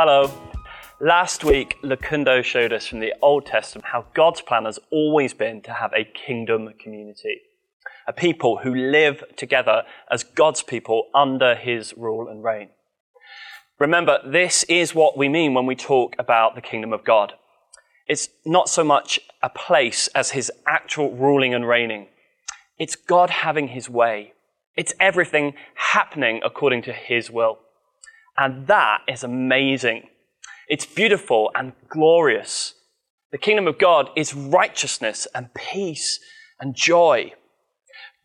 Hello. Last week, Lakundo showed us from the Old Testament how God's plan has always been to have a kingdom community, a people who live together as God's people under his rule and reign. Remember, this is what we mean when we talk about the kingdom of God. It's not so much a place as his actual ruling and reigning. It's God having his way. It's everything happening according to his will. And that is amazing. It's beautiful and glorious. The kingdom of God is righteousness and peace and joy.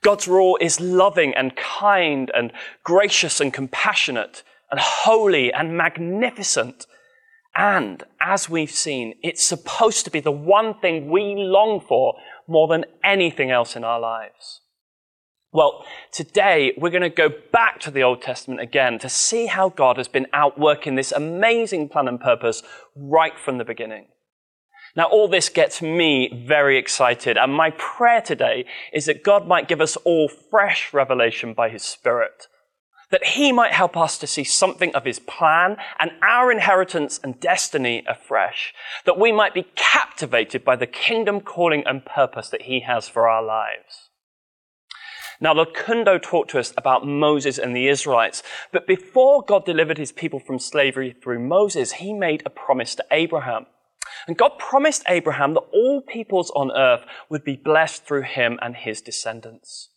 God's rule is loving and kind and gracious and compassionate and holy and magnificent. And as we've seen, it's supposed to be the one thing we long for more than anything else in our lives. Well, today we're going to go back to the Old Testament again to see how God has been outworking this amazing plan and purpose right from the beginning. Now, all this gets me very excited, and my prayer today is that God might give us all fresh revelation by His Spirit, that He might help us to see something of His plan and our inheritance and destiny afresh, that we might be captivated by the kingdom calling and purpose that He has for our lives. Now, Lakundo talked to us about Moses and the Israelites, but before God delivered his people from slavery through Moses, he made a promise to Abraham. And God promised Abraham that all peoples on earth would be blessed through him and his descendants.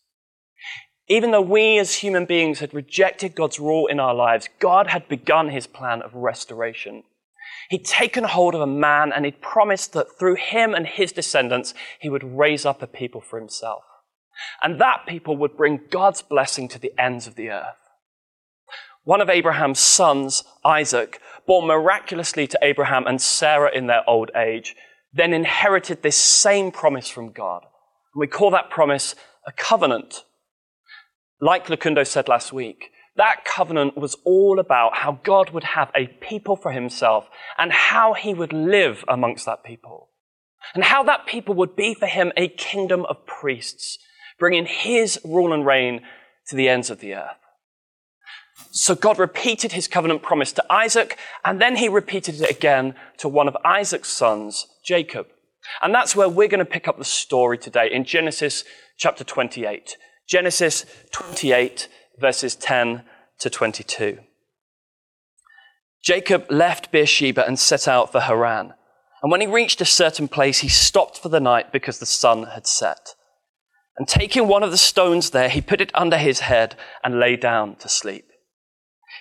Even though we as human beings had rejected God's rule in our lives, God had begun his plan of restoration. He'd taken hold of a man and he'd promised that through him and his descendants, he would raise up a people for himself. And that people would bring God's blessing to the ends of the earth. One of Abraham's sons, Isaac, born miraculously to Abraham and Sarah in their old age, then inherited this same promise from God. We call that promise a covenant. Like Lakundo said last week, that covenant was all about how God would have a people for himself and how he would live amongst that people. And how that people would be for him a kingdom of priests bringing his rule and reign to the ends of the earth. So God repeated his covenant promise to Isaac, and then he repeated it again to one of Isaac's sons, Jacob. And that's where we're going to pick up the story today in Genesis chapter 28. Genesis 28, verses 10 to 22. Jacob left Beersheba and set out for Haran. And when he reached a certain place, he stopped for the night because the sun had set. And taking one of the stones there, he put it under his head and lay down to sleep.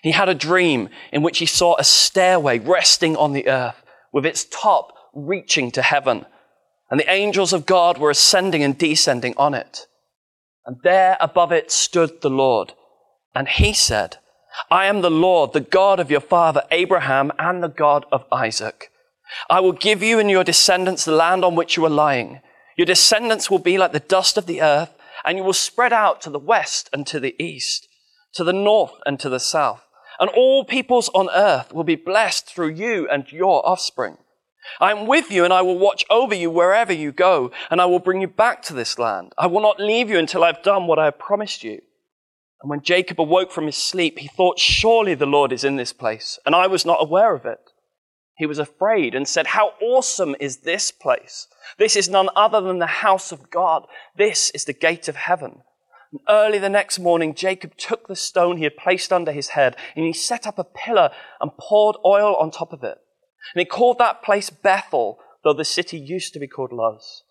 He had a dream in which he saw a stairway resting on the earth with its top reaching to heaven. And the angels of God were ascending and descending on it. And there above it stood the Lord. And he said, I am the Lord, the God of your father Abraham and the God of Isaac. I will give you and your descendants the land on which you are lying. Your descendants will be like the dust of the earth, and you will spread out to the west and to the east, to the north and to the south. And all peoples on earth will be blessed through you and your offspring. I am with you and I will watch over you wherever you go, and I will bring you back to this land. I will not leave you until I've done what I have promised you. And when Jacob awoke from his sleep, he thought, surely the Lord is in this place, and I was not aware of it. He was afraid and said, how awesome is this place? This is none other than the house of God. This is the gate of heaven. And early the next morning, Jacob took the stone he had placed under his head and he set up a pillar and poured oil on top of it. And he called that place Bethel, though the city used to be called Luz.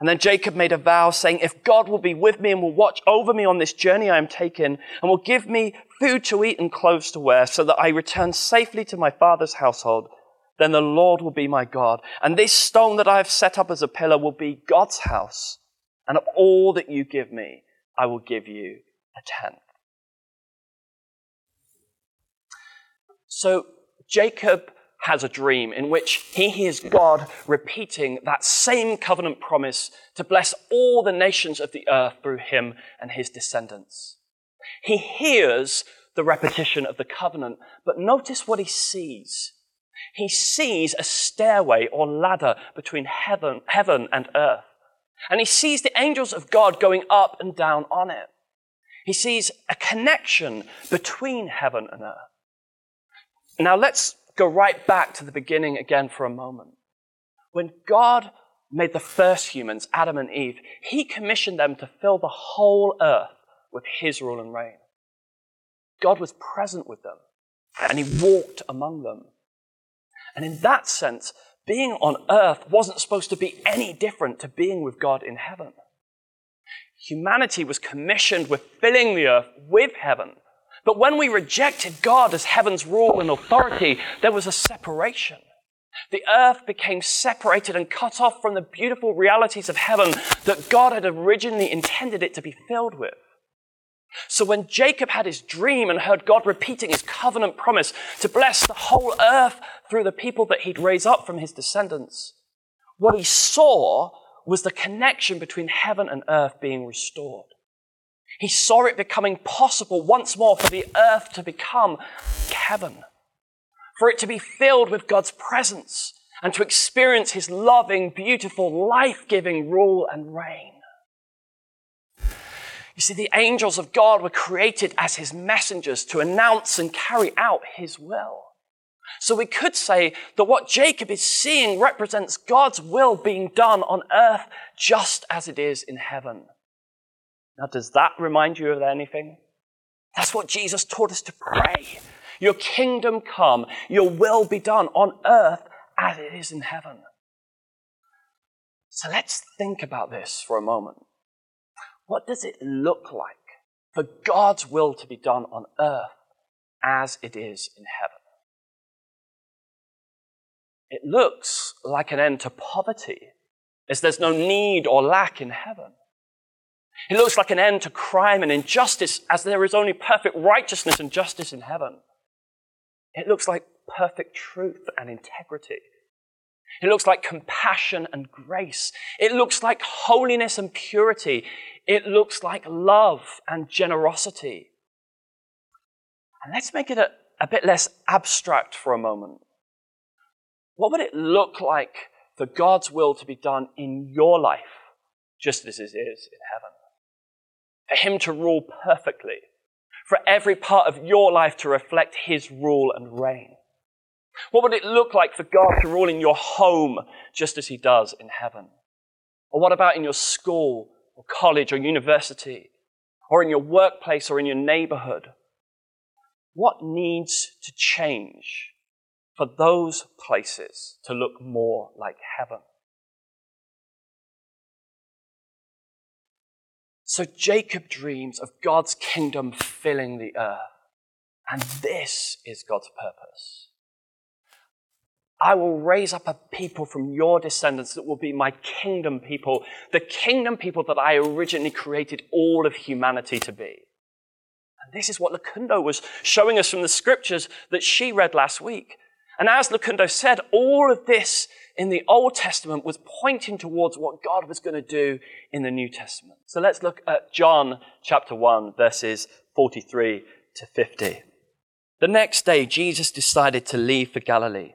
And then Jacob made a vow saying, if God will be with me and will watch over me on this journey I am taking and will give me food to eat and clothes to wear so that I return safely to my father's household, then the Lord will be my God. And this stone that I have set up as a pillar will be God's house. And of all that you give me, I will give you a tenth. So Jacob has a dream in which he hears God repeating that same covenant promise to bless all the nations of the earth through him and his descendants. He hears the repetition of the covenant, but notice what he sees he sees a stairway or ladder between heaven, heaven and earth. And he sees the angels of God going up and down on it. He sees a connection between heaven and earth. Now let's go right back to the beginning again for a moment. When God made the first humans, Adam and Eve, he commissioned them to fill the whole earth with his rule and reign. God was present with them and he walked among them. And in that sense, being on earth wasn't supposed to be any different to being with God in heaven. Humanity was commissioned with filling the earth with heaven. But when we rejected God as heaven's rule and authority, there was a separation. The earth became separated and cut off from the beautiful realities of heaven that God had originally intended it to be filled with. So when Jacob had his dream and heard God repeating his covenant promise to bless the whole earth through the people that he'd raise up from his descendants, what he saw was the connection between heaven and earth being restored. He saw it becoming possible once more for the earth to become heaven, for it to be filled with God's presence and to experience his loving, beautiful, life-giving rule and reign. You see, the angels of God were created as his messengers to announce and carry out his will. So we could say that what Jacob is seeing represents God's will being done on earth just as it is in heaven. Now, does that remind you of anything? That's what Jesus taught us to pray. Your kingdom come, your will be done on earth as it is in heaven. So let's think about this for a moment. What does it look like for God's will to be done on earth as it is in heaven? It looks like an end to poverty, as there's no need or lack in heaven. It looks like an end to crime and injustice, as there is only perfect righteousness and justice in heaven. It looks like perfect truth and integrity. It looks like compassion and grace. It looks like holiness and purity. It looks like love and generosity. And let's make it a, a bit less abstract for a moment. What would it look like for God's will to be done in your life, just as it is in heaven? For Him to rule perfectly, for every part of your life to reflect His rule and reign. What would it look like for God to rule in your home just as He does in heaven? Or what about in your school or college or university or in your workplace or in your neighborhood? What needs to change for those places to look more like heaven? So Jacob dreams of God's kingdom filling the earth. And this is God's purpose. I will raise up a people from your descendants that will be my kingdom people, the kingdom people that I originally created all of humanity to be. And this is what Lakundo was showing us from the scriptures that she read last week. And as Lakundo said, all of this in the Old Testament was pointing towards what God was going to do in the New Testament. So let's look at John chapter 1, verses 43 to 50. The next day, Jesus decided to leave for Galilee.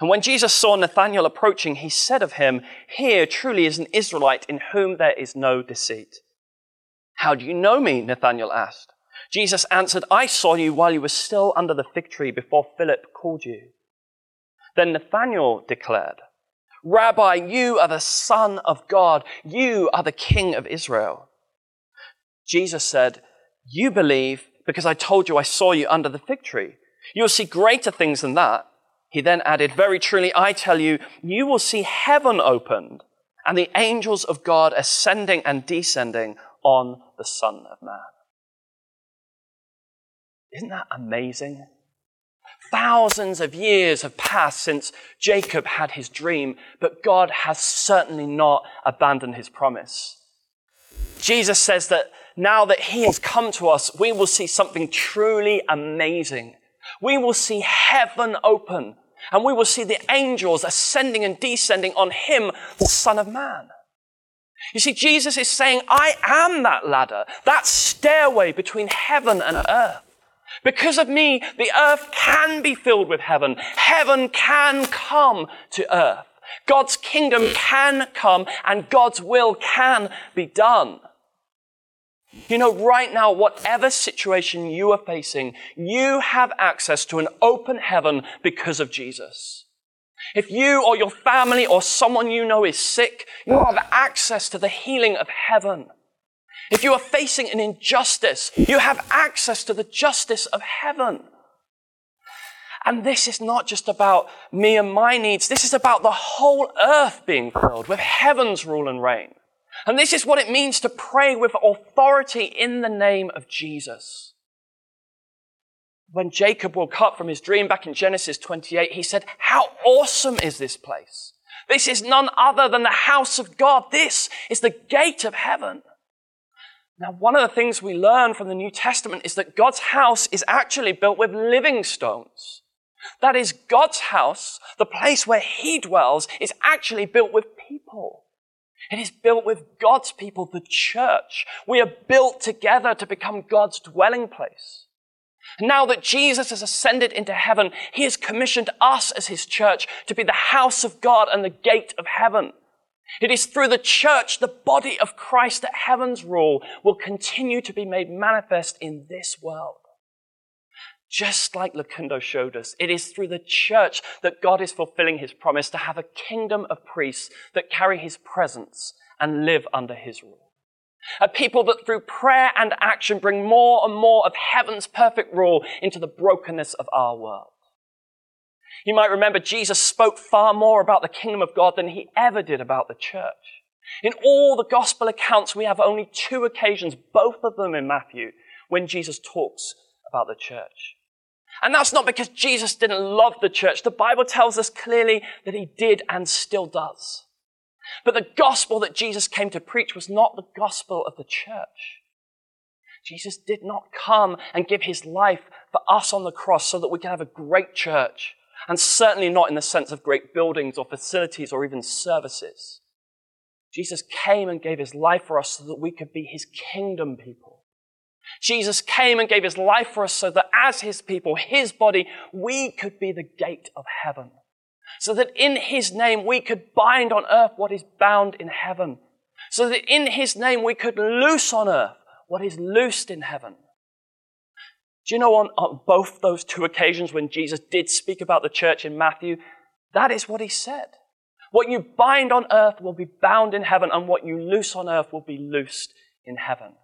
And when Jesus saw Nathanael approaching, he said of him, Here truly is an Israelite in whom there is no deceit. How do you know me? Nathanael asked. Jesus answered, I saw you while you were still under the fig tree before Philip called you. Then Nathanael declared, Rabbi, you are the Son of God. You are the King of Israel. Jesus said, You believe because I told you I saw you under the fig tree. You will see greater things than that. He then added, Very truly, I tell you, you will see heaven opened and the angels of God ascending and descending on the Son of Man. Isn't that amazing? Thousands of years have passed since Jacob had his dream, but God has certainly not abandoned his promise. Jesus says that now that he has come to us, we will see something truly amazing. We will see heaven open and we will see the angels ascending and descending on him, the Son of Man. You see, Jesus is saying, I am that ladder, that stairway between heaven and earth. Because of me, the earth can be filled with heaven. Heaven can come to earth. God's kingdom can come and God's will can be done. You know, right now, whatever situation you are facing, you have access to an open heaven because of Jesus. If you or your family or someone you know is sick, you have access to the healing of heaven. If you are facing an injustice, you have access to the justice of heaven. And this is not just about me and my needs. This is about the whole earth being filled with heaven's rule and reign. And this is what it means to pray with authority in the name of Jesus. When Jacob woke up from his dream back in Genesis 28, he said, How awesome is this place? This is none other than the house of God. This is the gate of heaven. Now, one of the things we learn from the New Testament is that God's house is actually built with living stones. That is, God's house, the place where He dwells, is actually built with people. It is built with God's people, the church. We are built together to become God's dwelling place. Now that Jesus has ascended into heaven, he has commissioned us as his church to be the house of God and the gate of heaven. It is through the church, the body of Christ, that heaven's rule will continue to be made manifest in this world. Just like Lakundo showed us, it is through the church that God is fulfilling his promise to have a kingdom of priests that carry his presence and live under his rule. A people that through prayer and action bring more and more of heaven's perfect rule into the brokenness of our world. You might remember Jesus spoke far more about the kingdom of God than he ever did about the church. In all the gospel accounts, we have only two occasions, both of them in Matthew, when Jesus talks about the church. And that's not because Jesus didn't love the church. The Bible tells us clearly that he did and still does. But the gospel that Jesus came to preach was not the gospel of the church. Jesus did not come and give his life for us on the cross so that we can have a great church, and certainly not in the sense of great buildings or facilities or even services. Jesus came and gave his life for us so that we could be his kingdom people. Jesus came and gave his life for us so that as his people, his body, we could be the gate of heaven. So that in his name we could bind on earth what is bound in heaven. So that in his name we could loose on earth what is loosed in heaven. Do you know on, on both those two occasions when Jesus did speak about the church in Matthew, that is what he said. What you bind on earth will be bound in heaven, and what you loose on earth will be loosed in heaven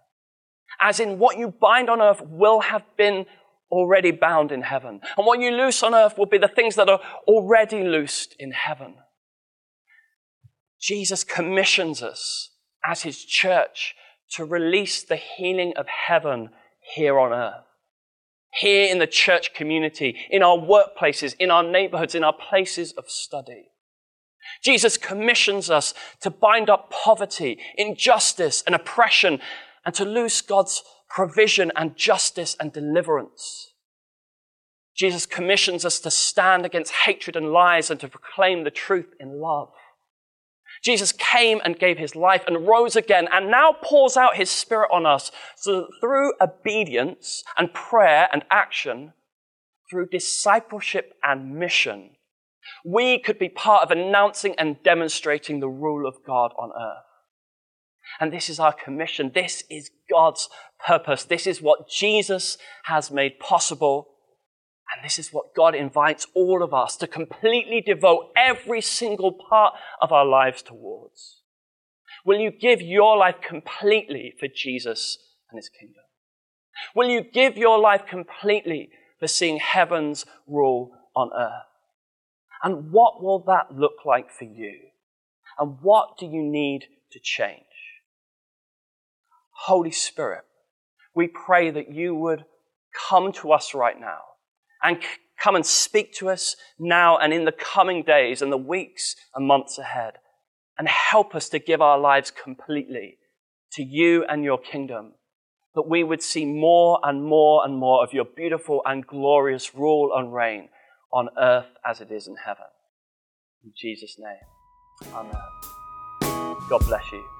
as in what you bind on earth will have been already bound in heaven. And what you loose on earth will be the things that are already loosed in heaven. Jesus commissions us as his church to release the healing of heaven here on earth. Here in the church community, in our workplaces, in our neighborhoods, in our places of study. Jesus commissions us to bind up poverty, injustice, and oppression and to lose God's provision and justice and deliverance. Jesus commissions us to stand against hatred and lies and to proclaim the truth in love. Jesus came and gave his life and rose again and now pours out his spirit on us so that through obedience and prayer and action, through discipleship and mission, we could be part of announcing and demonstrating the rule of God on earth. And this is our commission. This is God's purpose. This is what Jesus has made possible. And this is what God invites all of us to completely devote every single part of our lives towards. Will you give your life completely for Jesus and his kingdom? Will you give your life completely for seeing heaven's rule on earth? And what will that look like for you? And what do you need to change? Holy Spirit, we pray that you would come to us right now and come and speak to us now and in the coming days and the weeks and months ahead and help us to give our lives completely to you and your kingdom, that we would see more and more and more of your beautiful and glorious rule and reign on earth as it is in heaven. In Jesus' name, amen. God bless you.